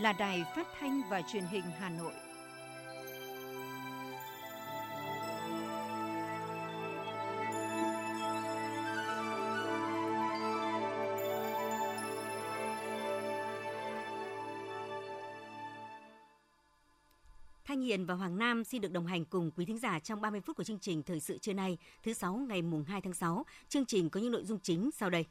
là Đài Phát thanh và Truyền hình Hà Nội. Thanh Hiền và Hoàng Nam xin được đồng hành cùng quý thính giả trong 30 phút của chương trình Thời sự trưa nay, thứ sáu ngày mùng 2 tháng 6. Chương trình có những nội dung chính sau đây.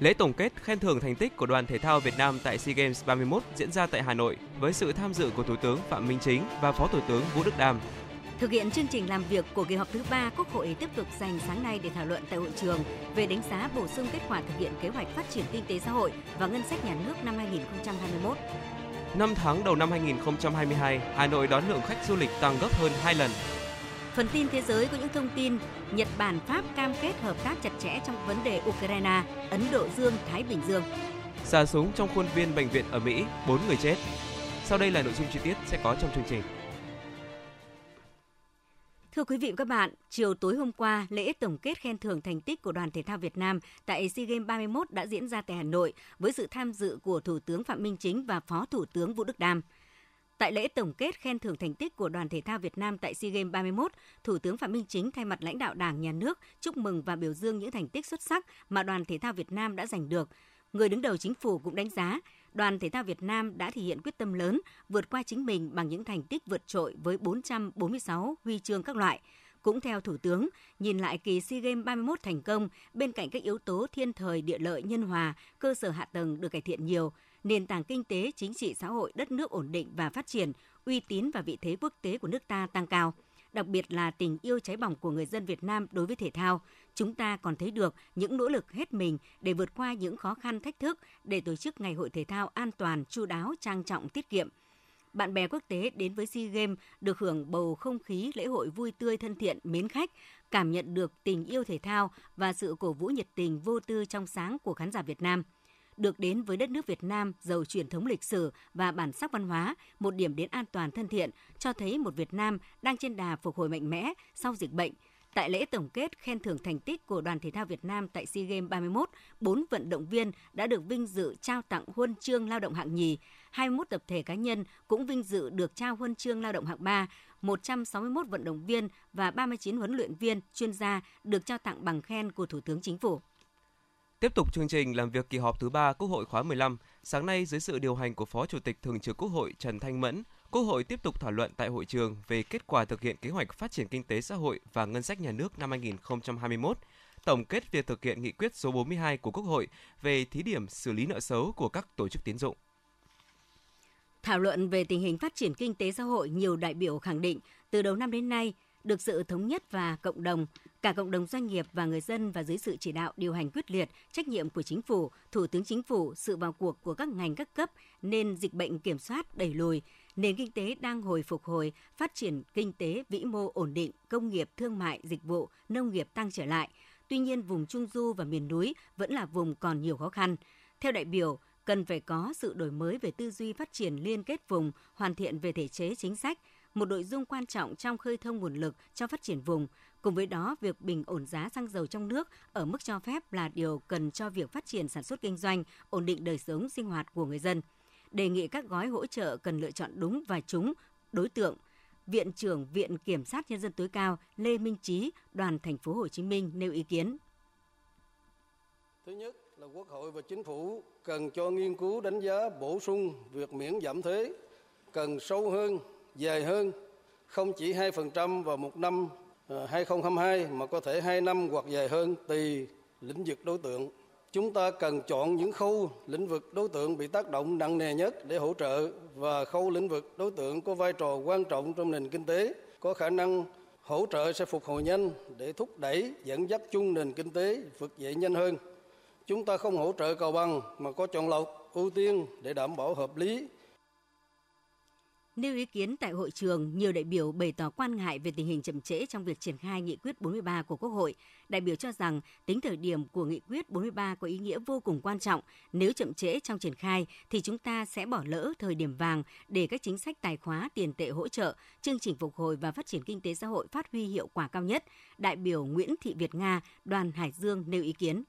Lễ tổng kết khen thưởng thành tích của đoàn thể thao Việt Nam tại SEA Games 31 diễn ra tại Hà Nội với sự tham dự của Thủ tướng Phạm Minh Chính và Phó Thủ tướng Vũ Đức Đam. Thực hiện chương trình làm việc của kỳ họp thứ ba, Quốc hội tiếp tục dành sáng nay để thảo luận tại hội trường về đánh giá bổ sung kết quả thực hiện kế hoạch phát triển kinh tế xã hội và ngân sách nhà nước năm 2021. Năm tháng đầu năm 2022, Hà Nội đón lượng khách du lịch tăng gấp hơn 2 lần Phần tin thế giới có những thông tin Nhật Bản Pháp cam kết hợp tác chặt chẽ trong vấn đề Ukraine, Ấn Độ Dương, Thái Bình Dương. Xả súng trong khuôn viên bệnh viện ở Mỹ, 4 người chết. Sau đây là nội dung chi tiết sẽ có trong chương trình. Thưa quý vị và các bạn, chiều tối hôm qua, lễ tổng kết khen thưởng thành tích của đoàn thể thao Việt Nam tại SEA Games 31 đã diễn ra tại Hà Nội với sự tham dự của Thủ tướng Phạm Minh Chính và Phó Thủ tướng Vũ Đức Đam. Tại lễ tổng kết khen thưởng thành tích của đoàn thể thao Việt Nam tại SEA Games 31, Thủ tướng Phạm Minh Chính thay mặt lãnh đạo Đảng, Nhà nước chúc mừng và biểu dương những thành tích xuất sắc mà đoàn thể thao Việt Nam đã giành được. Người đứng đầu chính phủ cũng đánh giá đoàn thể thao Việt Nam đã thể hiện quyết tâm lớn, vượt qua chính mình bằng những thành tích vượt trội với 446 huy chương các loại. Cũng theo Thủ tướng, nhìn lại kỳ SEA Games 31 thành công, bên cạnh các yếu tố thiên thời địa lợi nhân hòa, cơ sở hạ tầng được cải thiện nhiều, nền tảng kinh tế, chính trị xã hội đất nước ổn định và phát triển, uy tín và vị thế quốc tế của nước ta tăng cao đặc biệt là tình yêu cháy bỏng của người dân Việt Nam đối với thể thao. Chúng ta còn thấy được những nỗ lực hết mình để vượt qua những khó khăn thách thức để tổ chức Ngày hội Thể thao an toàn, chu đáo, trang trọng, tiết kiệm. Bạn bè quốc tế đến với SEA Games được hưởng bầu không khí lễ hội vui tươi thân thiện, mến khách, cảm nhận được tình yêu thể thao và sự cổ vũ nhiệt tình vô tư trong sáng của khán giả Việt Nam – được đến với đất nước Việt Nam giàu truyền thống lịch sử và bản sắc văn hóa, một điểm đến an toàn thân thiện, cho thấy một Việt Nam đang trên đà phục hồi mạnh mẽ sau dịch bệnh. Tại lễ tổng kết khen thưởng thành tích của đoàn thể thao Việt Nam tại SEA Games 31, 4 vận động viên đã được vinh dự trao tặng huân chương lao động hạng nhì, 21 tập thể cá nhân cũng vinh dự được trao huân chương lao động hạng 3, 161 vận động viên và 39 huấn luyện viên, chuyên gia được trao tặng bằng khen của Thủ tướng Chính phủ. Tiếp tục chương trình làm việc kỳ họp thứ 3 Quốc hội khóa 15, sáng nay dưới sự điều hành của Phó Chủ tịch Thường trực Quốc hội Trần Thanh Mẫn, Quốc hội tiếp tục thảo luận tại hội trường về kết quả thực hiện kế hoạch phát triển kinh tế xã hội và ngân sách nhà nước năm 2021, tổng kết việc thực hiện nghị quyết số 42 của Quốc hội về thí điểm xử lý nợ xấu của các tổ chức tiến dụng. Thảo luận về tình hình phát triển kinh tế xã hội, nhiều đại biểu khẳng định từ đầu năm đến nay, được sự thống nhất và cộng đồng, cả cộng đồng doanh nghiệp và người dân và dưới sự chỉ đạo điều hành quyết liệt, trách nhiệm của chính phủ, thủ tướng chính phủ, sự vào cuộc của các ngành các cấp nên dịch bệnh kiểm soát đẩy lùi, nền kinh tế đang hồi phục hồi, phát triển kinh tế vĩ mô ổn định, công nghiệp, thương mại, dịch vụ, nông nghiệp tăng trở lại. Tuy nhiên, vùng Trung Du và miền núi vẫn là vùng còn nhiều khó khăn. Theo đại biểu, cần phải có sự đổi mới về tư duy phát triển liên kết vùng, hoàn thiện về thể chế chính sách, một nội dung quan trọng trong khơi thông nguồn lực cho phát triển vùng. Cùng với đó, việc bình ổn giá xăng dầu trong nước ở mức cho phép là điều cần cho việc phát triển sản xuất kinh doanh, ổn định đời sống sinh hoạt của người dân. Đề nghị các gói hỗ trợ cần lựa chọn đúng và trúng đối tượng. Viện trưởng Viện Kiểm sát Nhân dân tối cao Lê Minh Trí, đoàn thành phố Hồ Chí Minh nêu ý kiến. Thứ nhất là Quốc hội và Chính phủ cần cho nghiên cứu đánh giá bổ sung việc miễn giảm thuế cần sâu hơn dài hơn, không chỉ 2% vào một năm ờ, 2022 mà có thể 2 năm hoặc dài hơn tùy lĩnh vực đối tượng. Chúng ta cần chọn những khâu lĩnh vực đối tượng bị tác động nặng nề nhất để hỗ trợ và khâu lĩnh vực đối tượng có vai trò quan trọng trong nền kinh tế, có khả năng hỗ trợ sẽ phục hồi nhanh để thúc đẩy dẫn dắt chung nền kinh tế vực dậy nhanh hơn. Chúng ta không hỗ trợ cầu bằng mà có chọn lọc, ưu tiên để đảm bảo hợp lý, Nêu ý kiến tại hội trường, nhiều đại biểu bày tỏ quan ngại về tình hình chậm trễ trong việc triển khai nghị quyết 43 của Quốc hội. Đại biểu cho rằng tính thời điểm của nghị quyết 43 có ý nghĩa vô cùng quan trọng. Nếu chậm trễ trong triển khai thì chúng ta sẽ bỏ lỡ thời điểm vàng để các chính sách tài khóa tiền tệ hỗ trợ, chương trình phục hồi và phát triển kinh tế xã hội phát huy hiệu quả cao nhất. Đại biểu Nguyễn Thị Việt Nga, đoàn Hải Dương nêu ý kiến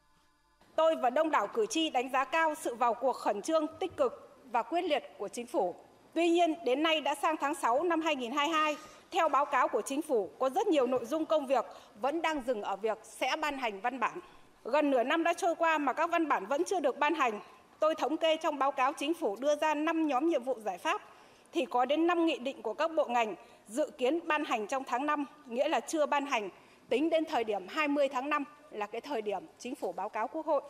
Tôi và đông đảo cử tri đánh giá cao sự vào cuộc khẩn trương, tích cực và quyết liệt của chính phủ. Tuy nhiên, đến nay đã sang tháng 6 năm 2022, theo báo cáo của chính phủ, có rất nhiều nội dung công việc vẫn đang dừng ở việc sẽ ban hành văn bản. Gần nửa năm đã trôi qua mà các văn bản vẫn chưa được ban hành. Tôi thống kê trong báo cáo chính phủ đưa ra 5 nhóm nhiệm vụ giải pháp thì có đến 5 nghị định của các bộ ngành dự kiến ban hành trong tháng 5, nghĩa là chưa ban hành, tính đến thời điểm 20 tháng 5 là cái thời điểm chính phủ báo cáo Quốc hội.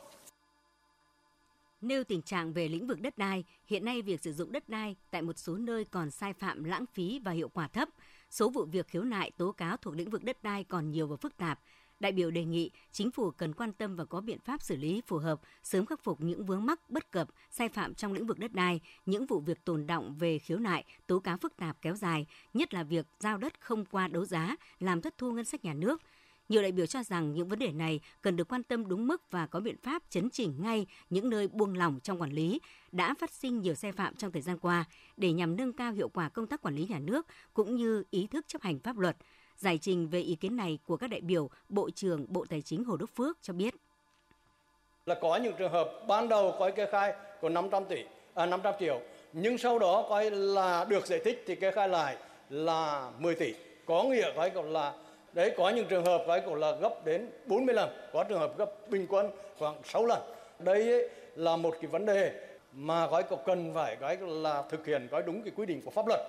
Nêu tình trạng về lĩnh vực đất đai, hiện nay việc sử dụng đất đai tại một số nơi còn sai phạm lãng phí và hiệu quả thấp. Số vụ việc khiếu nại tố cáo thuộc lĩnh vực đất đai còn nhiều và phức tạp. Đại biểu đề nghị chính phủ cần quan tâm và có biện pháp xử lý phù hợp, sớm khắc phục những vướng mắc bất cập, sai phạm trong lĩnh vực đất đai, những vụ việc tồn động về khiếu nại, tố cáo phức tạp kéo dài, nhất là việc giao đất không qua đấu giá, làm thất thu ngân sách nhà nước, nhiều đại biểu cho rằng những vấn đề này cần được quan tâm đúng mức và có biện pháp chấn chỉnh ngay những nơi buông lỏng trong quản lý đã phát sinh nhiều sai phạm trong thời gian qua để nhằm nâng cao hiệu quả công tác quản lý nhà nước cũng như ý thức chấp hành pháp luật. Giải trình về ý kiến này của các đại biểu, Bộ trưởng Bộ Tài chính Hồ Đức Phước cho biết. Là có những trường hợp ban đầu có kê khai của 500 tỷ, à, 500 triệu, nhưng sau đó coi là được giải thích thì kê khai lại là 10 tỷ. Có nghĩa coi là đấy có những trường hợp cái cũng là gấp đến 40 lần có trường hợp gấp bình quân khoảng 6 lần. Đây ấy, là một cái vấn đề mà gói có cần phải cái là thực hiện gói đúng cái quy định của pháp luật.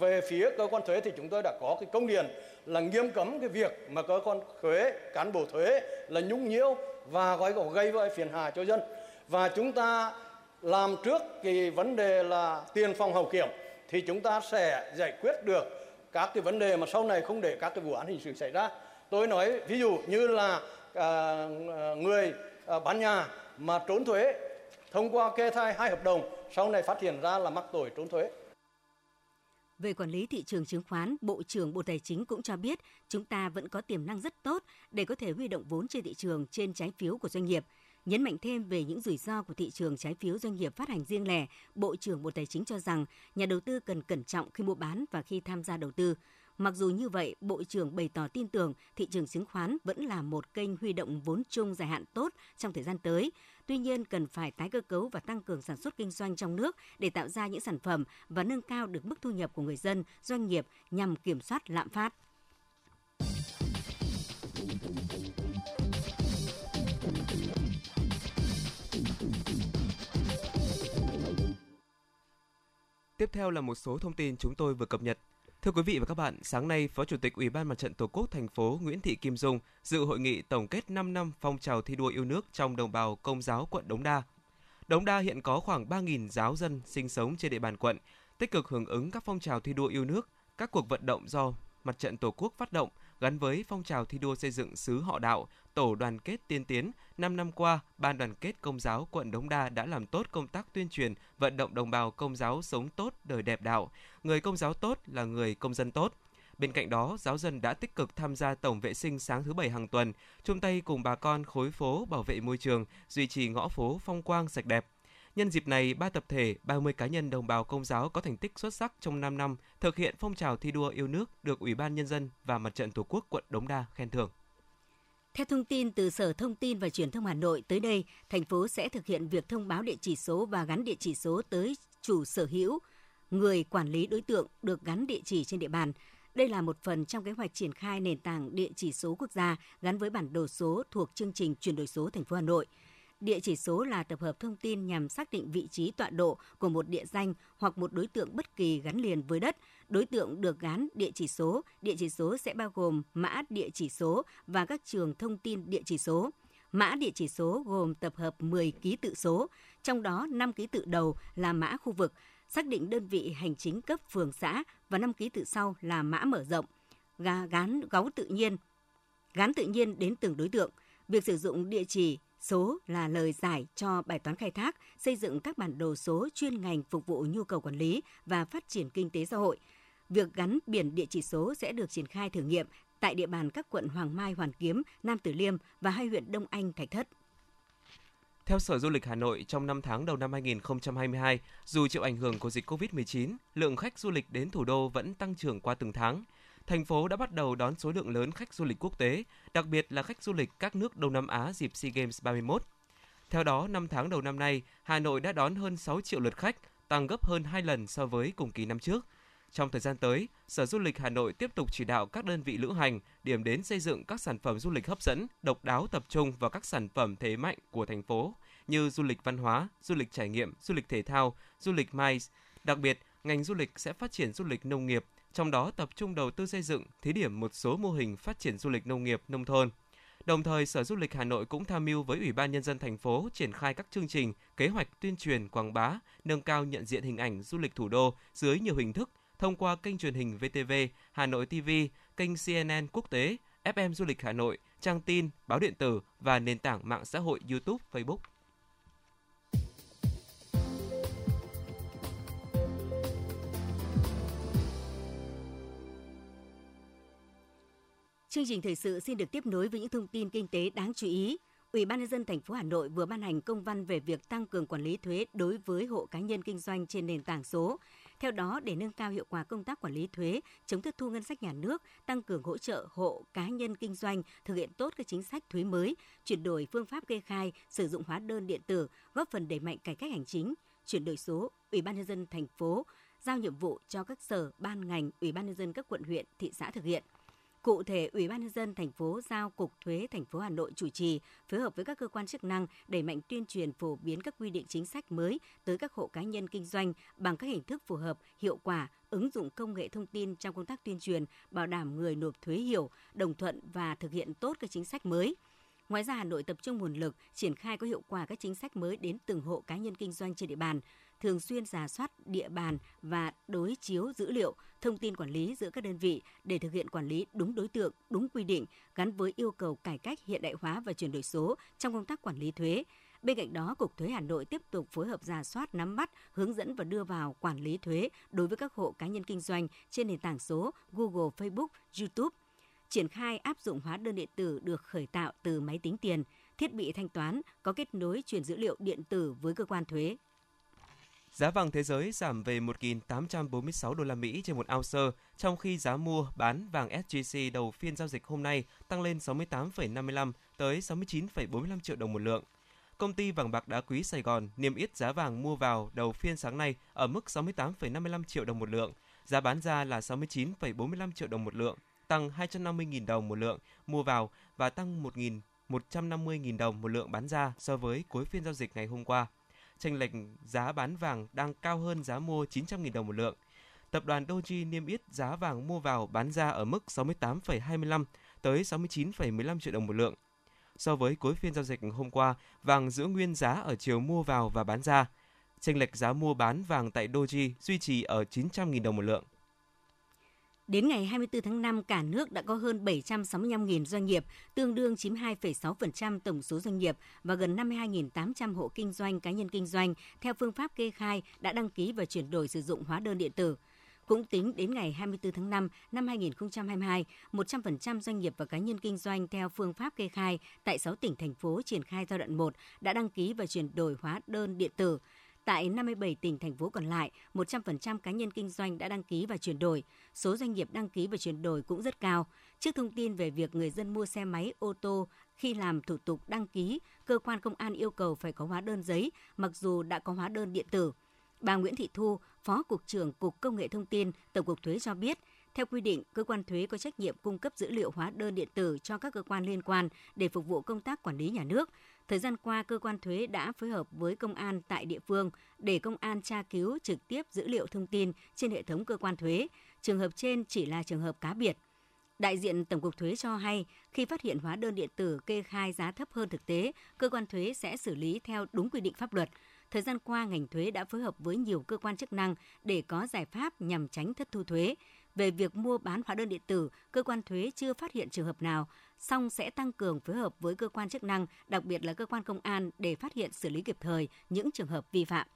Về phía cơ quan thuế thì chúng tôi đã có cái công điện là nghiêm cấm cái việc mà cơ quan thuế cán bộ thuế là nhũng nhiễu và gói có gây phiền hà cho dân. Và chúng ta làm trước cái vấn đề là tiền phòng hậu kiểm thì chúng ta sẽ giải quyết được các cái vấn đề mà sau này không để các cái vụ án hình sự xảy ra tôi nói ví dụ như là à, người à, bán nhà mà trốn thuế thông qua kê khai hai hợp đồng sau này phát hiện ra là mắc tội trốn thuế về quản lý thị trường chứng khoán, Bộ trưởng Bộ Tài chính cũng cho biết chúng ta vẫn có tiềm năng rất tốt để có thể huy động vốn trên thị trường trên trái phiếu của doanh nghiệp. Nhấn mạnh thêm về những rủi ro của thị trường trái phiếu doanh nghiệp phát hành riêng lẻ, Bộ trưởng Bộ Tài chính cho rằng nhà đầu tư cần cẩn trọng khi mua bán và khi tham gia đầu tư. Mặc dù như vậy, Bộ trưởng bày tỏ tin tưởng thị trường chứng khoán vẫn là một kênh huy động vốn chung dài hạn tốt trong thời gian tới. Tuy nhiên, cần phải tái cơ cấu và tăng cường sản xuất kinh doanh trong nước để tạo ra những sản phẩm và nâng cao được mức thu nhập của người dân, doanh nghiệp nhằm kiểm soát lạm phát. Tiếp theo là một số thông tin chúng tôi vừa cập nhật. Thưa quý vị và các bạn, sáng nay, Phó Chủ tịch Ủy ban Mặt trận Tổ quốc thành phố Nguyễn Thị Kim Dung dự hội nghị tổng kết 5 năm phong trào thi đua yêu nước trong đồng bào Công giáo quận Đống Đa. Đống Đa hiện có khoảng 3.000 giáo dân sinh sống trên địa bàn quận, tích cực hưởng ứng các phong trào thi đua yêu nước, các cuộc vận động do Mặt trận Tổ quốc phát động gắn với phong trào thi đua xây dựng xứ họ đạo, tổ đoàn kết tiên tiến, 5 năm qua, Ban đoàn kết Công giáo quận Đống Đa đã làm tốt công tác tuyên truyền, vận động đồng bào công giáo sống tốt, đời đẹp đạo. Người công giáo tốt là người công dân tốt. Bên cạnh đó, giáo dân đã tích cực tham gia tổng vệ sinh sáng thứ bảy hàng tuần, chung tay cùng bà con khối phố bảo vệ môi trường, duy trì ngõ phố phong quang sạch đẹp. Nhân dịp này, ba tập thể, 30 cá nhân đồng bào công giáo có thành tích xuất sắc trong 5 năm thực hiện phong trào thi đua yêu nước được Ủy ban Nhân dân và Mặt trận Tổ quốc quận Đống Đa khen thưởng. Theo thông tin từ Sở Thông tin và Truyền thông Hà Nội, tới đây, thành phố sẽ thực hiện việc thông báo địa chỉ số và gắn địa chỉ số tới chủ sở hữu, người quản lý đối tượng được gắn địa chỉ trên địa bàn. Đây là một phần trong kế hoạch triển khai nền tảng địa chỉ số quốc gia gắn với bản đồ số thuộc chương trình chuyển đổi số thành phố Hà Nội – Địa chỉ số là tập hợp thông tin nhằm xác định vị trí tọa độ của một địa danh hoặc một đối tượng bất kỳ gắn liền với đất. Đối tượng được gắn địa chỉ số, địa chỉ số sẽ bao gồm mã địa chỉ số và các trường thông tin địa chỉ số. Mã địa chỉ số gồm tập hợp 10 ký tự số, trong đó 5 ký tự đầu là mã khu vực, xác định đơn vị hành chính cấp phường xã và 5 ký tự sau là mã mở rộng, gán gấu tự nhiên, gắn tự nhiên đến từng đối tượng. Việc sử dụng địa chỉ Số là lời giải cho bài toán khai thác, xây dựng các bản đồ số chuyên ngành phục vụ nhu cầu quản lý và phát triển kinh tế xã hội. Việc gắn biển địa chỉ số sẽ được triển khai thử nghiệm tại địa bàn các quận Hoàng Mai, Hoàn Kiếm, Nam Từ Liêm và hai huyện Đông Anh, Thạch Thất. Theo Sở Du lịch Hà Nội, trong 5 tháng đầu năm 2022, dù chịu ảnh hưởng của dịch COVID-19, lượng khách du lịch đến thủ đô vẫn tăng trưởng qua từng tháng – thành phố đã bắt đầu đón số lượng lớn khách du lịch quốc tế, đặc biệt là khách du lịch các nước Đông Nam Á dịp SEA Games 31. Theo đó, 5 tháng đầu năm nay, Hà Nội đã đón hơn 6 triệu lượt khách, tăng gấp hơn 2 lần so với cùng kỳ năm trước. Trong thời gian tới, Sở Du lịch Hà Nội tiếp tục chỉ đạo các đơn vị lữ hành, điểm đến xây dựng các sản phẩm du lịch hấp dẫn, độc đáo tập trung vào các sản phẩm thế mạnh của thành phố như du lịch văn hóa, du lịch trải nghiệm, du lịch thể thao, du lịch MICE. Đặc biệt, ngành du lịch sẽ phát triển du lịch nông nghiệp, trong đó tập trung đầu tư xây dựng, thí điểm một số mô hình phát triển du lịch nông nghiệp nông thôn. Đồng thời, Sở Du lịch Hà Nội cũng tham mưu với Ủy ban Nhân dân thành phố triển khai các chương trình, kế hoạch tuyên truyền, quảng bá, nâng cao nhận diện hình ảnh du lịch thủ đô dưới nhiều hình thức thông qua kênh truyền hình VTV, Hà Nội TV, kênh CNN quốc tế, FM Du lịch Hà Nội, trang tin, báo điện tử và nền tảng mạng xã hội YouTube, Facebook. Chương trình thời sự xin được tiếp nối với những thông tin kinh tế đáng chú ý. Ủy ban nhân dân thành phố Hà Nội vừa ban hành công văn về việc tăng cường quản lý thuế đối với hộ cá nhân kinh doanh trên nền tảng số. Theo đó, để nâng cao hiệu quả công tác quản lý thuế, chống thất thu ngân sách nhà nước, tăng cường hỗ trợ hộ cá nhân kinh doanh thực hiện tốt các chính sách thuế mới, chuyển đổi phương pháp kê khai, sử dụng hóa đơn điện tử, góp phần đẩy mạnh cải cách hành chính, chuyển đổi số, Ủy ban nhân dân thành phố giao nhiệm vụ cho các sở, ban ngành, Ủy ban nhân dân các quận huyện, thị xã thực hiện. Cụ thể, Ủy ban nhân dân thành phố giao Cục Thuế thành phố Hà Nội chủ trì, phối hợp với các cơ quan chức năng đẩy mạnh tuyên truyền phổ biến các quy định chính sách mới tới các hộ cá nhân kinh doanh bằng các hình thức phù hợp, hiệu quả, ứng dụng công nghệ thông tin trong công tác tuyên truyền, bảo đảm người nộp thuế hiểu, đồng thuận và thực hiện tốt các chính sách mới. Ngoài ra, Hà Nội tập trung nguồn lực triển khai có hiệu quả các chính sách mới đến từng hộ cá nhân kinh doanh trên địa bàn, thường xuyên giả soát địa bàn và đối chiếu dữ liệu, thông tin quản lý giữa các đơn vị để thực hiện quản lý đúng đối tượng, đúng quy định, gắn với yêu cầu cải cách hiện đại hóa và chuyển đổi số trong công tác quản lý thuế. Bên cạnh đó, Cục Thuế Hà Nội tiếp tục phối hợp giả soát, nắm bắt, hướng dẫn và đưa vào quản lý thuế đối với các hộ cá nhân kinh doanh trên nền tảng số Google, Facebook, YouTube. Triển khai áp dụng hóa đơn điện tử được khởi tạo từ máy tính tiền, thiết bị thanh toán có kết nối truyền dữ liệu điện tử với cơ quan thuế. Giá vàng thế giới giảm về 1.846 đô la Mỹ trên một ounce, trong khi giá mua bán vàng SJC đầu phiên giao dịch hôm nay tăng lên 68,55 tới 69,45 triệu đồng một lượng. Công ty vàng bạc đá quý Sài Gòn niêm yết giá vàng mua vào đầu phiên sáng nay ở mức 68,55 triệu đồng một lượng, giá bán ra là 69,45 triệu đồng một lượng, tăng 250.000 đồng một lượng mua vào và tăng 1.150.000 đồng một lượng bán ra so với cuối phiên giao dịch ngày hôm qua chênh lệch giá bán vàng đang cao hơn giá mua 900.000 đồng một lượng. Tập đoàn Doji niêm yết giá vàng mua vào bán ra ở mức 68,25 tới 69,15 triệu đồng một lượng. So với cuối phiên giao dịch hôm qua, vàng giữ nguyên giá ở chiều mua vào và bán ra. Chênh lệch giá mua bán vàng tại Doji duy trì ở 900.000 đồng một lượng. Đến ngày 24 tháng 5, cả nước đã có hơn 765.000 doanh nghiệp, tương đương 92,6% tổng số doanh nghiệp và gần 52.800 hộ kinh doanh cá nhân kinh doanh theo phương pháp kê khai đã đăng ký và chuyển đổi sử dụng hóa đơn điện tử. Cũng tính đến ngày 24 tháng 5 năm 2022, 100% doanh nghiệp và cá nhân kinh doanh theo phương pháp kê khai tại 6 tỉnh thành phố triển khai giai đoạn 1 đã đăng ký và chuyển đổi hóa đơn điện tử. Tại 57 tỉnh, thành phố còn lại, 100% cá nhân kinh doanh đã đăng ký và chuyển đổi. Số doanh nghiệp đăng ký và chuyển đổi cũng rất cao. Trước thông tin về việc người dân mua xe máy, ô tô khi làm thủ tục đăng ký, cơ quan công an yêu cầu phải có hóa đơn giấy, mặc dù đã có hóa đơn điện tử. Bà Nguyễn Thị Thu, Phó Cục trưởng Cục Công nghệ Thông tin, Tổng cục Thuế cho biết, theo quy định, cơ quan thuế có trách nhiệm cung cấp dữ liệu hóa đơn điện tử cho các cơ quan liên quan để phục vụ công tác quản lý nhà nước. Thời gian qua, cơ quan thuế đã phối hợp với công an tại địa phương để công an tra cứu trực tiếp dữ liệu thông tin trên hệ thống cơ quan thuế. Trường hợp trên chỉ là trường hợp cá biệt. Đại diện Tổng cục Thuế cho hay, khi phát hiện hóa đơn điện tử kê khai giá thấp hơn thực tế, cơ quan thuế sẽ xử lý theo đúng quy định pháp luật. Thời gian qua, ngành thuế đã phối hợp với nhiều cơ quan chức năng để có giải pháp nhằm tránh thất thu thuế. Về việc mua bán hóa đơn điện tử, cơ quan thuế chưa phát hiện trường hợp nào, song sẽ tăng cường phối hợp với cơ quan chức năng, đặc biệt là cơ quan công an để phát hiện xử lý kịp thời những trường hợp vi phạm.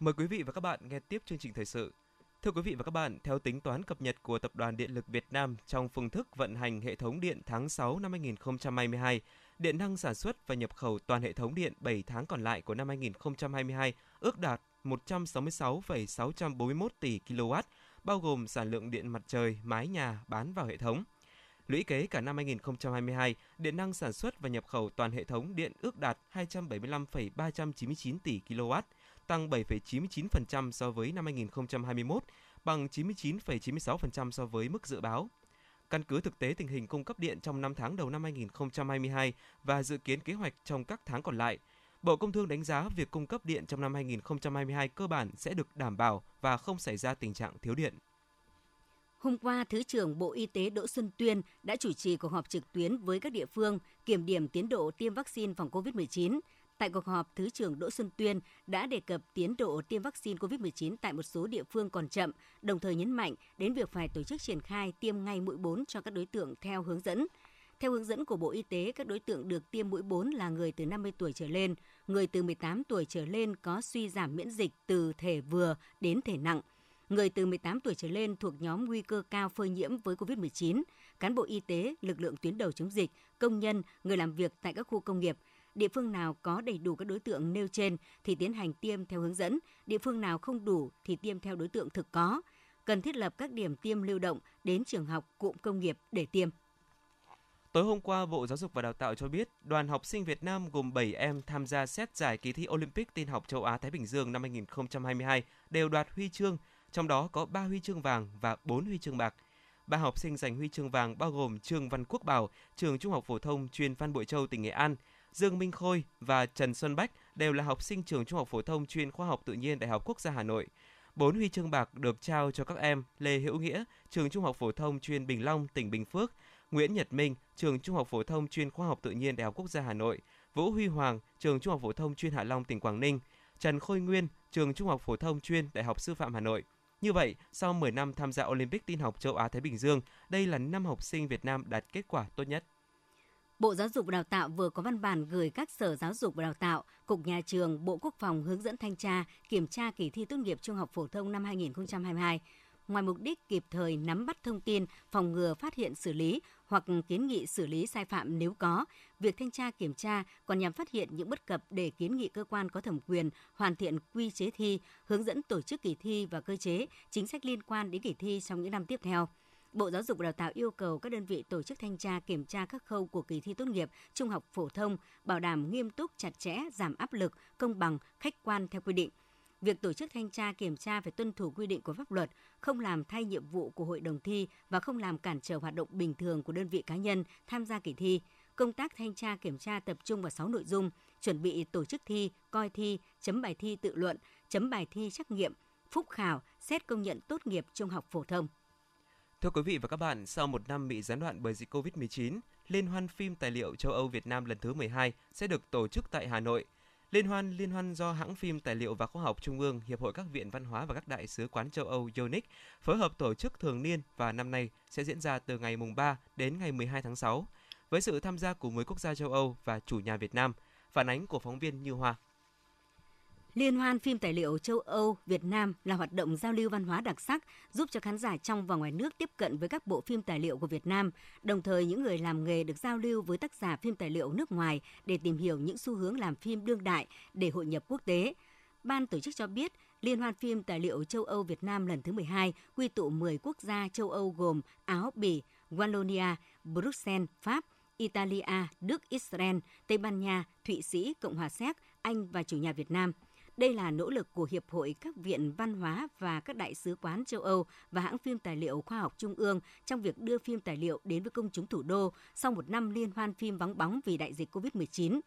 Mời quý vị và các bạn nghe tiếp chương trình thời sự. Thưa quý vị và các bạn, theo tính toán cập nhật của Tập đoàn Điện lực Việt Nam trong phương thức vận hành hệ thống điện tháng 6 năm 2022, điện năng sản xuất và nhập khẩu toàn hệ thống điện 7 tháng còn lại của năm 2022 ước đạt 166,641 tỷ kW, bao gồm sản lượng điện mặt trời, mái nhà bán vào hệ thống. Lũy kế cả năm 2022, điện năng sản xuất và nhập khẩu toàn hệ thống điện ước đạt 275,399 tỷ kW, tăng 7,99% so với năm 2021, bằng 99,96% so với mức dự báo. Căn cứ thực tế tình hình cung cấp điện trong 5 tháng đầu năm 2022 và dự kiến kế hoạch trong các tháng còn lại, Bộ Công Thương đánh giá việc cung cấp điện trong năm 2022 cơ bản sẽ được đảm bảo và không xảy ra tình trạng thiếu điện. Hôm qua, Thứ trưởng Bộ Y tế Đỗ Xuân Tuyên đã chủ trì cuộc họp trực tuyến với các địa phương kiểm điểm tiến độ tiêm vaccine phòng COVID-19. Tại cuộc họp, Thứ trưởng Đỗ Xuân Tuyên đã đề cập tiến độ tiêm vaccine COVID-19 tại một số địa phương còn chậm, đồng thời nhấn mạnh đến việc phải tổ chức triển khai tiêm ngay mũi 4 cho các đối tượng theo hướng dẫn. Theo hướng dẫn của Bộ Y tế, các đối tượng được tiêm mũi 4 là người từ 50 tuổi trở lên, người từ 18 tuổi trở lên có suy giảm miễn dịch từ thể vừa đến thể nặng, người từ 18 tuổi trở lên thuộc nhóm nguy cơ cao phơi nhiễm với COVID-19, cán bộ y tế, lực lượng tuyến đầu chống dịch, công nhân, người làm việc tại các khu công nghiệp. Địa phương nào có đầy đủ các đối tượng nêu trên thì tiến hành tiêm theo hướng dẫn, địa phương nào không đủ thì tiêm theo đối tượng thực có. Cần thiết lập các điểm tiêm lưu động đến trường học, cụm công nghiệp để tiêm. Tối hôm qua, Bộ Giáo dục và Đào tạo cho biết, đoàn học sinh Việt Nam gồm 7 em tham gia xét giải kỳ thi Olympic tin học châu Á Thái Bình Dương năm 2022 đều đoạt huy chương, trong đó có 3 huy chương vàng và 4 huy chương bạc. Ba học sinh giành huy chương vàng bao gồm Trương Văn Quốc Bảo, trường Trung học phổ thông chuyên Phan Bội Châu tỉnh Nghệ An, Dương Minh Khôi và Trần Xuân Bách đều là học sinh trường Trung học phổ thông chuyên Khoa học Tự nhiên Đại học Quốc gia Hà Nội. Bốn huy chương bạc được trao cho các em Lê Hữu Nghĩa, trường Trung học phổ thông chuyên Bình Long, tỉnh Bình Phước, Nguyễn Nhật Minh, trường Trung học phổ thông chuyên Khoa học Tự nhiên Đại học Quốc gia Hà Nội, Vũ Huy Hoàng, trường Trung học phổ thông chuyên Hạ Long, tỉnh Quảng Ninh, Trần Khôi Nguyên, trường Trung học phổ thông chuyên Đại học Sư phạm Hà Nội. Như vậy, sau 10 năm tham gia Olympic tin học châu Á Thái Bình Dương, đây là năm học sinh Việt Nam đạt kết quả tốt nhất. Bộ Giáo dục và Đào tạo vừa có văn bản gửi các sở giáo dục và đào tạo, Cục Nhà trường, Bộ Quốc phòng hướng dẫn thanh tra, kiểm tra kỳ thi tốt nghiệp trung học phổ thông năm 2022. Ngoài mục đích kịp thời nắm bắt thông tin, phòng ngừa phát hiện xử lý hoặc kiến nghị xử lý sai phạm nếu có, việc thanh tra kiểm tra còn nhằm phát hiện những bất cập để kiến nghị cơ quan có thẩm quyền hoàn thiện quy chế thi, hướng dẫn tổ chức kỳ thi và cơ chế, chính sách liên quan đến kỳ thi trong những năm tiếp theo. Bộ Giáo dục và Đào tạo yêu cầu các đơn vị tổ chức thanh tra kiểm tra các khâu của kỳ thi tốt nghiệp trung học phổ thông, bảo đảm nghiêm túc, chặt chẽ, giảm áp lực, công bằng, khách quan theo quy định. Việc tổ chức thanh tra kiểm tra phải tuân thủ quy định của pháp luật, không làm thay nhiệm vụ của hội đồng thi và không làm cản trở hoạt động bình thường của đơn vị cá nhân tham gia kỳ thi. Công tác thanh tra kiểm tra tập trung vào 6 nội dung: chuẩn bị tổ chức thi, coi thi, chấm bài thi tự luận, chấm bài thi trắc nghiệm, phúc khảo, xét công nhận tốt nghiệp trung học phổ thông. Thưa quý vị và các bạn, sau một năm bị gián đoạn bởi dịch Covid-19, Liên hoan phim tài liệu châu Âu Việt Nam lần thứ 12 sẽ được tổ chức tại Hà Nội. Liên hoan liên hoan do hãng phim tài liệu và khoa học Trung ương, Hiệp hội các viện văn hóa và các đại sứ quán châu Âu yonic phối hợp tổ chức thường niên và năm nay sẽ diễn ra từ ngày mùng 3 đến ngày 12 tháng 6 với sự tham gia của 10 quốc gia châu Âu và chủ nhà Việt Nam. Phản ánh của phóng viên Như Hoa. Liên hoan phim tài liệu châu Âu Việt Nam là hoạt động giao lưu văn hóa đặc sắc giúp cho khán giả trong và ngoài nước tiếp cận với các bộ phim tài liệu của Việt Nam, đồng thời những người làm nghề được giao lưu với tác giả phim tài liệu nước ngoài để tìm hiểu những xu hướng làm phim đương đại để hội nhập quốc tế. Ban tổ chức cho biết, Liên hoan phim tài liệu châu Âu Việt Nam lần thứ 12 quy tụ 10 quốc gia châu Âu gồm Áo, Bỉ, Wallonia, Bruxelles, Pháp, Italia, Đức, Israel, Tây Ban Nha, Thụy Sĩ, Cộng hòa Séc, Anh và chủ nhà Việt Nam – đây là nỗ lực của Hiệp hội các viện văn hóa và các đại sứ quán châu Âu và hãng phim tài liệu khoa học Trung ương trong việc đưa phim tài liệu đến với công chúng thủ đô sau một năm liên hoan phim vắng bóng vì đại dịch COVID-19.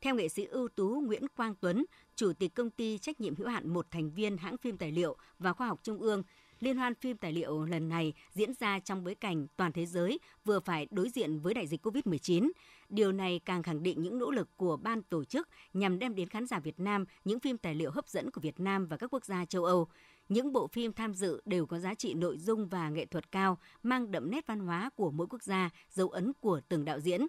Theo nghệ sĩ ưu tú Nguyễn Quang Tuấn, Chủ tịch công ty trách nhiệm hữu hạn một thành viên hãng phim tài liệu và khoa học Trung ương, Liên hoan phim tài liệu lần này diễn ra trong bối cảnh toàn thế giới vừa phải đối diện với đại dịch COVID-19. Điều này càng khẳng định những nỗ lực của ban tổ chức nhằm đem đến khán giả Việt Nam những phim tài liệu hấp dẫn của Việt Nam và các quốc gia châu Âu. Những bộ phim tham dự đều có giá trị nội dung và nghệ thuật cao, mang đậm nét văn hóa của mỗi quốc gia, dấu ấn của từng đạo diễn.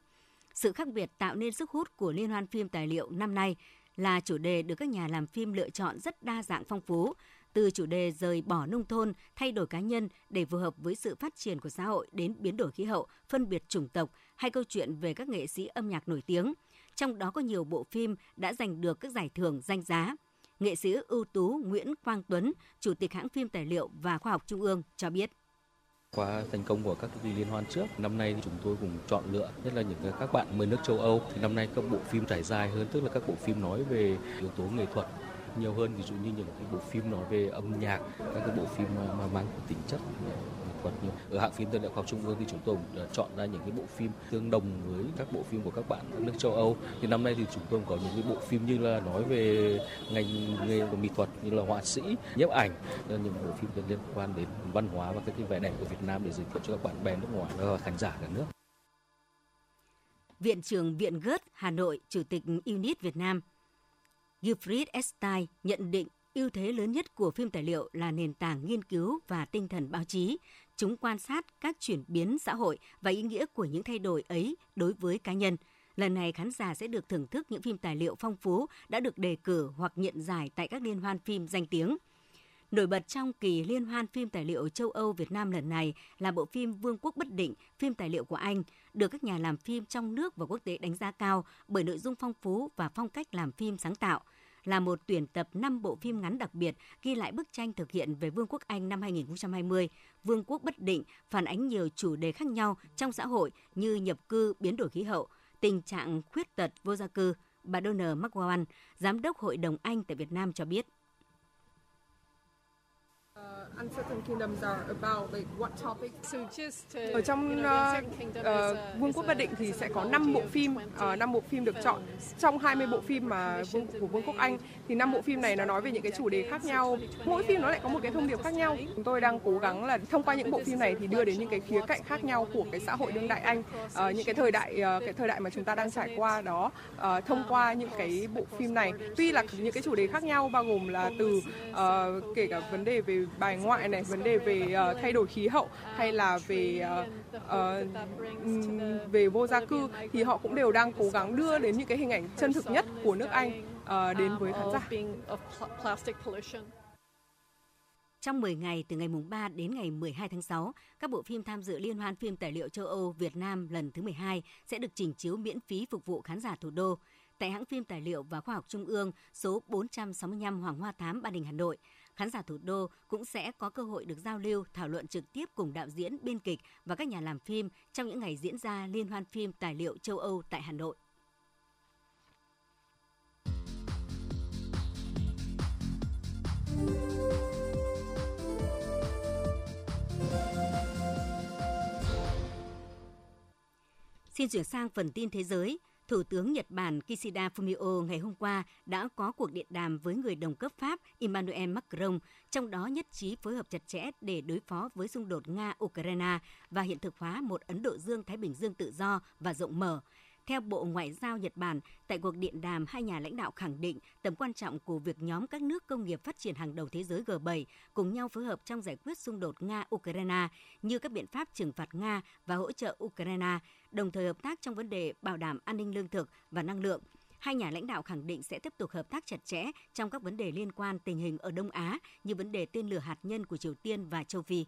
Sự khác biệt tạo nên sức hút của Liên hoan phim tài liệu năm nay là chủ đề được các nhà làm phim lựa chọn rất đa dạng phong phú từ chủ đề rời bỏ nông thôn, thay đổi cá nhân để phù hợp với sự phát triển của xã hội đến biến đổi khí hậu, phân biệt chủng tộc hay câu chuyện về các nghệ sĩ âm nhạc nổi tiếng. Trong đó có nhiều bộ phim đã giành được các giải thưởng danh giá. nghệ sĩ ưu tú Nguyễn Quang Tuấn, Chủ tịch hãng phim tài liệu và khoa học Trung ương cho biết. Qua thành công của các kỳ liên hoan trước, năm nay thì chúng tôi cùng chọn lựa nhất là những các bạn mới nước châu Âu. Thì năm nay các bộ phim trải dài hơn, tức là các bộ phim nói về yếu tố nghệ thuật nhiều hơn ví dụ như những cái bộ phim nói về âm nhạc các cái bộ phim mà, mà mang tính chất thuật nhiều. Ở hạng phim tài liệu khoa học trung ương thì chúng tôi đã chọn ra những cái bộ phim tương đồng với các bộ phim của các bạn các nước châu Âu. Thì năm nay thì chúng tôi có những cái bộ phim như là nói về ngành nghề của mỹ thuật như là họa sĩ, nhiếp ảnh, những bộ phim liên quan đến văn hóa và các cái vẻ đẹp của Việt Nam để giới thiệu cho các bạn bè nước ngoài và khán giả cả nước. Viện trưởng Viện Gớt Hà Nội, Chủ tịch UNIT Việt Nam Gilfried Estein nhận định ưu thế lớn nhất của phim tài liệu là nền tảng nghiên cứu và tinh thần báo chí. Chúng quan sát các chuyển biến xã hội và ý nghĩa của những thay đổi ấy đối với cá nhân. Lần này khán giả sẽ được thưởng thức những phim tài liệu phong phú đã được đề cử hoặc nhận giải tại các liên hoan phim danh tiếng. Nổi bật trong kỳ liên hoan phim tài liệu châu Âu Việt Nam lần này là bộ phim Vương quốc bất định, phim tài liệu của Anh, được các nhà làm phim trong nước và quốc tế đánh giá cao bởi nội dung phong phú và phong cách làm phim sáng tạo là một tuyển tập 5 bộ phim ngắn đặc biệt ghi lại bức tranh thực hiện về Vương quốc Anh năm 2020. Vương quốc bất định phản ánh nhiều chủ đề khác nhau trong xã hội như nhập cư, biến đổi khí hậu, tình trạng khuyết tật vô gia cư. Bà Donner McGowan, Giám đốc Hội đồng Anh tại Việt Nam cho biết. Ở trong uh, uh, Vương quốc bất định thì sẽ có 5 bộ phim, uh, 5 bộ phim được chọn. Trong 20 bộ phim mà vương, của Vương quốc Anh thì 5 bộ phim này nó nói về những cái chủ đề khác nhau. Mỗi phim nó lại có một cái thông điệp khác nhau. Chúng tôi đang cố gắng là thông qua những bộ phim này thì đưa đến những cái khía cạnh khác nhau của cái xã hội đương đại Anh, uh, những cái thời đại uh, cái thời đại mà chúng ta đang trải qua đó uh, thông qua những cái bộ phim này. Tuy là những cái chủ đề khác nhau bao gồm là từ uh, kể cả vấn đề về bài ngoại này, vấn đề về uh, thay đổi khí hậu hay là về uh, uh, về vô gia cư thì họ cũng đều đang cố gắng đưa đến những cái hình ảnh chân thực nhất của nước Anh uh, đến với khán giả. Trong 10 ngày từ ngày mùng 3 đến ngày 12 tháng 6, các bộ phim tham dự Liên hoan phim tài liệu châu Âu Việt Nam lần thứ 12 sẽ được trình chiếu miễn phí phục vụ khán giả thủ đô tại hãng phim tài liệu và khoa học Trung ương số 465 Hoàng Hoa Thám Ba Đình Hà Nội khán giả thủ đô cũng sẽ có cơ hội được giao lưu, thảo luận trực tiếp cùng đạo diễn, biên kịch và các nhà làm phim trong những ngày diễn ra Liên hoan phim tài liệu châu Âu tại Hà Nội. Xin chuyển sang phần tin thế giới. Thủ tướng Nhật Bản Kishida Fumio ngày hôm qua đã có cuộc điện đàm với người đồng cấp Pháp Emmanuel Macron, trong đó nhất trí phối hợp chặt chẽ để đối phó với xung đột Nga-Ukraine và hiện thực hóa một Ấn Độ Dương-Thái Bình Dương tự do và rộng mở. Theo Bộ Ngoại giao Nhật Bản, tại cuộc điện đàm, hai nhà lãnh đạo khẳng định tầm quan trọng của việc nhóm các nước công nghiệp phát triển hàng đầu thế giới G7 cùng nhau phối hợp trong giải quyết xung đột Nga-Ukraine như các biện pháp trừng phạt Nga và hỗ trợ Ukraine, đồng thời hợp tác trong vấn đề bảo đảm an ninh lương thực và năng lượng. Hai nhà lãnh đạo khẳng định sẽ tiếp tục hợp tác chặt chẽ trong các vấn đề liên quan tình hình ở Đông Á như vấn đề tên lửa hạt nhân của Triều Tiên và châu Phi.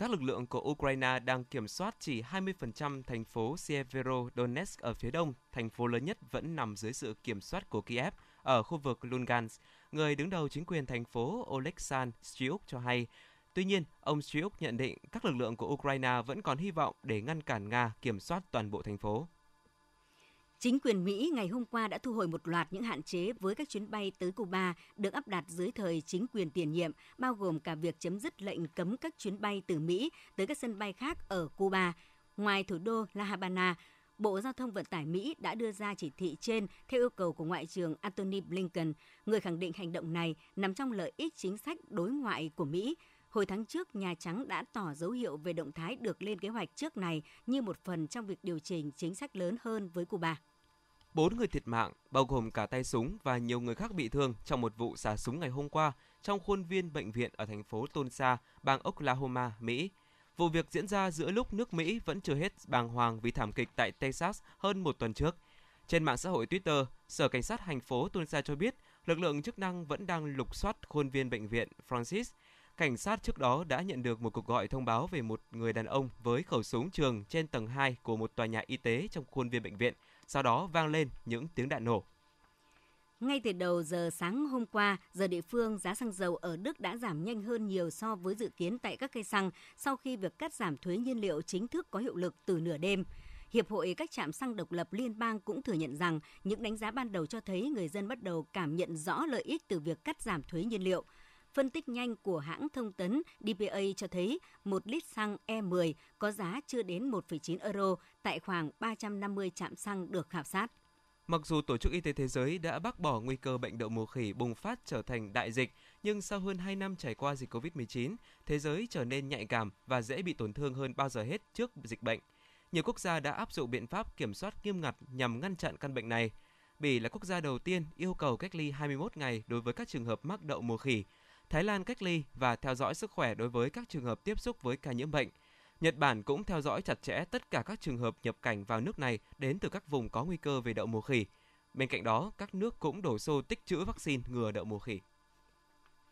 Các lực lượng của Ukraine đang kiểm soát chỉ 20% thành phố Severodonetsk ở phía đông, thành phố lớn nhất vẫn nằm dưới sự kiểm soát của Kiev ở khu vực Lugansk. Người đứng đầu chính quyền thành phố Oleksandr Striuk cho hay, Tuy nhiên, ông Striuk nhận định các lực lượng của Ukraine vẫn còn hy vọng để ngăn cản Nga kiểm soát toàn bộ thành phố. Chính quyền Mỹ ngày hôm qua đã thu hồi một loạt những hạn chế với các chuyến bay tới Cuba được áp đặt dưới thời chính quyền tiền nhiệm, bao gồm cả việc chấm dứt lệnh cấm các chuyến bay từ Mỹ tới các sân bay khác ở Cuba. Ngoài thủ đô La Habana, Bộ Giao thông Vận tải Mỹ đã đưa ra chỉ thị trên theo yêu cầu của Ngoại trưởng Antony Blinken, người khẳng định hành động này nằm trong lợi ích chính sách đối ngoại của Mỹ. Hồi tháng trước, Nhà Trắng đã tỏ dấu hiệu về động thái được lên kế hoạch trước này như một phần trong việc điều chỉnh chính sách lớn hơn với Cuba. Bốn người thiệt mạng, bao gồm cả tay súng và nhiều người khác bị thương trong một vụ xả súng ngày hôm qua trong khuôn viên bệnh viện ở thành phố Tulsa, bang Oklahoma, Mỹ. Vụ việc diễn ra giữa lúc nước Mỹ vẫn chưa hết bàng hoàng vì thảm kịch tại Texas hơn một tuần trước. Trên mạng xã hội Twitter, Sở Cảnh sát thành phố Tulsa cho biết lực lượng chức năng vẫn đang lục soát khuôn viên bệnh viện Francis. Cảnh sát trước đó đã nhận được một cuộc gọi thông báo về một người đàn ông với khẩu súng trường trên tầng 2 của một tòa nhà y tế trong khuôn viên bệnh viện – sau đó vang lên những tiếng đạn nổ. Ngay từ đầu giờ sáng hôm qua, giờ địa phương, giá xăng dầu ở Đức đã giảm nhanh hơn nhiều so với dự kiến tại các cây xăng sau khi việc cắt giảm thuế nhiên liệu chính thức có hiệu lực từ nửa đêm. Hiệp hội các trạm xăng độc lập liên bang cũng thừa nhận rằng những đánh giá ban đầu cho thấy người dân bắt đầu cảm nhận rõ lợi ích từ việc cắt giảm thuế nhiên liệu. Phân tích nhanh của hãng thông tấn DPA cho thấy một lít xăng E10 có giá chưa đến 1,9 euro tại khoảng 350 trạm xăng được khảo sát. Mặc dù Tổ chức Y tế Thế giới đã bác bỏ nguy cơ bệnh đậu mùa khỉ bùng phát trở thành đại dịch, nhưng sau hơn 2 năm trải qua dịch COVID-19, thế giới trở nên nhạy cảm và dễ bị tổn thương hơn bao giờ hết trước dịch bệnh. Nhiều quốc gia đã áp dụng biện pháp kiểm soát nghiêm ngặt nhằm ngăn chặn căn bệnh này. Bỉ là quốc gia đầu tiên yêu cầu cách ly 21 ngày đối với các trường hợp mắc đậu mùa khỉ. Thái Lan cách ly và theo dõi sức khỏe đối với các trường hợp tiếp xúc với ca nhiễm bệnh. Nhật Bản cũng theo dõi chặt chẽ tất cả các trường hợp nhập cảnh vào nước này đến từ các vùng có nguy cơ về đậu mùa khỉ. Bên cạnh đó, các nước cũng đổ xô tích trữ vaccine ngừa đậu mùa khỉ.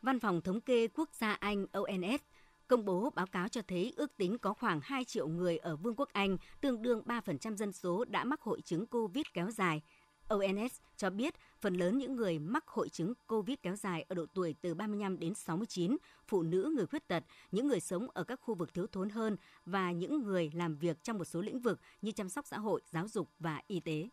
Văn phòng thống kê quốc gia Anh ONS công bố báo cáo cho thấy ước tính có khoảng 2 triệu người ở Vương quốc Anh, tương đương 3% dân số đã mắc hội chứng COVID kéo dài. ONS cho biết phần lớn những người mắc hội chứng COVID kéo dài ở độ tuổi từ 35 đến 69, phụ nữ, người khuyết tật, những người sống ở các khu vực thiếu thốn hơn và những người làm việc trong một số lĩnh vực như chăm sóc xã hội, giáo dục và y tế.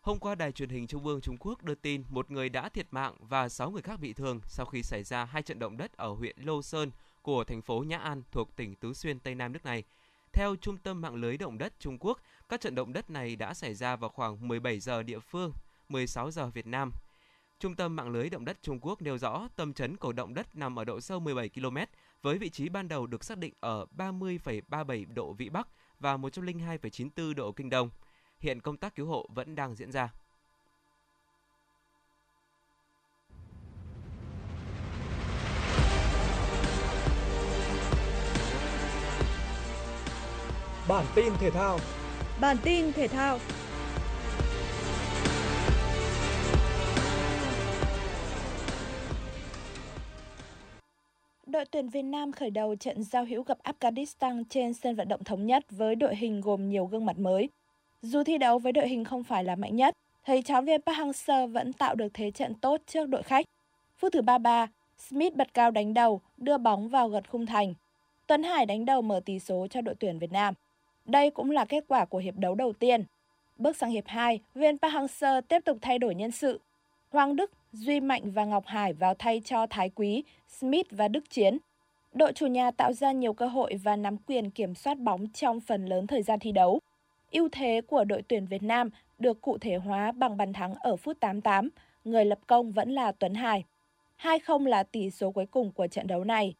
Hôm qua, Đài truyền hình Trung ương Trung Quốc đưa tin một người đã thiệt mạng và 6 người khác bị thương sau khi xảy ra hai trận động đất ở huyện Lô Sơn của thành phố Nhã An thuộc tỉnh Tứ Xuyên, Tây Nam nước này. Theo Trung tâm mạng lưới động đất Trung Quốc, các trận động đất này đã xảy ra vào khoảng 17 giờ địa phương, 16 giờ Việt Nam. Trung tâm mạng lưới động đất Trung Quốc nêu rõ tâm chấn của động đất nằm ở độ sâu 17 km với vị trí ban đầu được xác định ở 30,37 độ Vĩ Bắc và 102,94 độ Kinh Đông. Hiện công tác cứu hộ vẫn đang diễn ra. Bản tin thể thao. Bản tin thể thao. Đội tuyển Việt Nam khởi đầu trận giao hữu gặp Afghanistan trên sân vận động thống nhất với đội hình gồm nhiều gương mặt mới. Dù thi đấu với đội hình không phải là mạnh nhất, thầy trò viên Park Hang-seo vẫn tạo được thế trận tốt trước đội khách. Phút thứ 33, Smith bật cao đánh đầu, đưa bóng vào gật khung thành. Tuấn Hải đánh đầu mở tỷ số cho đội tuyển Việt Nam. Đây cũng là kết quả của hiệp đấu đầu tiên. Bước sang hiệp 2, viên Park Hang-seo tiếp tục thay đổi nhân sự. Hoàng Đức, Duy Mạnh và Ngọc Hải vào thay cho Thái Quý, Smith và Đức Chiến. Đội chủ nhà tạo ra nhiều cơ hội và nắm quyền kiểm soát bóng trong phần lớn thời gian thi đấu. Ưu thế của đội tuyển Việt Nam được cụ thể hóa bằng bàn thắng ở phút 88, người lập công vẫn là Tuấn Hải. 2-0 là tỷ số cuối cùng của trận đấu này.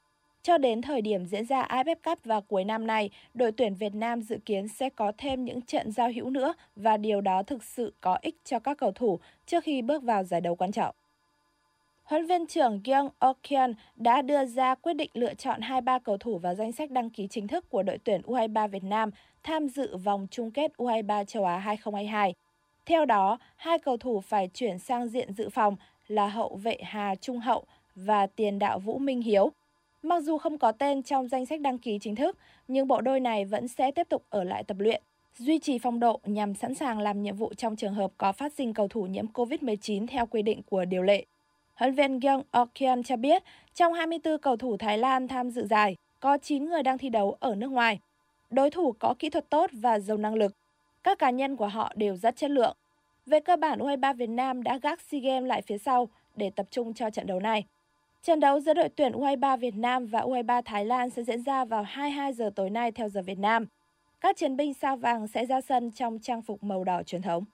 Cho đến thời điểm diễn ra AFF Cup vào cuối năm này, đội tuyển Việt Nam dự kiến sẽ có thêm những trận giao hữu nữa và điều đó thực sự có ích cho các cầu thủ trước khi bước vào giải đấu quan trọng. Huấn viên trưởng Kyung Okyeon đã đưa ra quyết định lựa chọn 23 cầu thủ vào danh sách đăng ký chính thức của đội tuyển U23 Việt Nam tham dự vòng chung kết U23 châu Á 2022. Theo đó, hai cầu thủ phải chuyển sang diện dự phòng là hậu vệ Hà Trung Hậu và tiền đạo Vũ Minh Hiếu. Mặc dù không có tên trong danh sách đăng ký chính thức, nhưng bộ đôi này vẫn sẽ tiếp tục ở lại tập luyện, duy trì phong độ nhằm sẵn sàng làm nhiệm vụ trong trường hợp có phát sinh cầu thủ nhiễm COVID-19 theo quy định của điều lệ. Huấn viên Gyung Okyeon cho biết, trong 24 cầu thủ Thái Lan tham dự giải, có 9 người đang thi đấu ở nước ngoài. Đối thủ có kỹ thuật tốt và giàu năng lực. Các cá nhân của họ đều rất chất lượng. Về cơ bản, U23 Việt Nam đã gác SEA Games lại phía sau để tập trung cho trận đấu này. Trận đấu giữa đội tuyển U23 Việt Nam và U23 Thái Lan sẽ diễn ra vào 22 giờ tối nay theo giờ Việt Nam. Các chiến binh sao vàng sẽ ra sân trong trang phục màu đỏ truyền thống.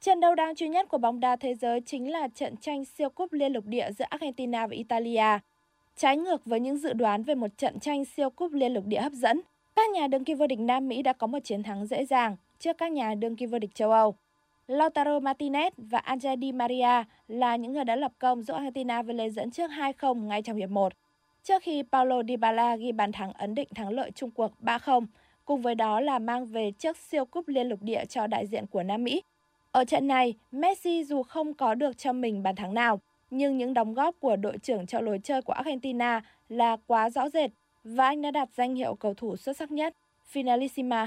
Trận đấu đáng chú nhất của bóng đá thế giới chính là trận tranh siêu cúp liên lục địa giữa Argentina và Italia. Trái ngược với những dự đoán về một trận tranh siêu cúp liên lục địa hấp dẫn, các nhà đương kim vô địch Nam Mỹ đã có một chiến thắng dễ dàng trước các nhà đương kim vô địch châu Âu. Lautaro Martinez và Angel Di Maria là những người đã lập công giúp Argentina vươn lên dẫn trước 2-0 ngay trong hiệp 1. Trước khi Paulo Dybala ghi bàn thắng ấn định thắng lợi chung cuộc 3-0, cùng với đó là mang về chiếc siêu cúp liên lục địa cho đại diện của Nam Mỹ. Ở trận này, Messi dù không có được cho mình bàn thắng nào, nhưng những đóng góp của đội trưởng cho lối chơi của Argentina là quá rõ rệt và anh đã đạt danh hiệu cầu thủ xuất sắc nhất, Finalissima.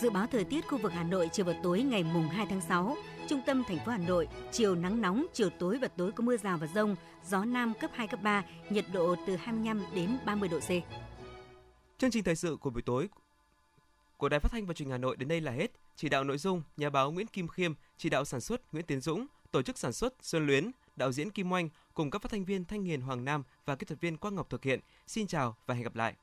Dự báo thời tiết khu vực Hà Nội chiều và tối ngày mùng 2 tháng 6, trung tâm thành phố Hà Nội, chiều nắng nóng, chiều tối và tối có mưa rào và rông, gió nam cấp 2 cấp 3, nhiệt độ từ 25 đến 30 độ C. Chương trình thời sự của buổi tối của Đài Phát thanh và Truyền hình Hà Nội đến đây là hết. Chỉ đạo nội dung nhà báo Nguyễn Kim Khiêm, chỉ đạo sản xuất Nguyễn Tiến Dũng, tổ chức sản xuất Xuân Luyến, đạo diễn Kim Oanh cùng các phát thanh viên Thanh Hiền Hoàng Nam và kỹ thuật viên Quang Ngọc thực hiện. Xin chào và hẹn gặp lại.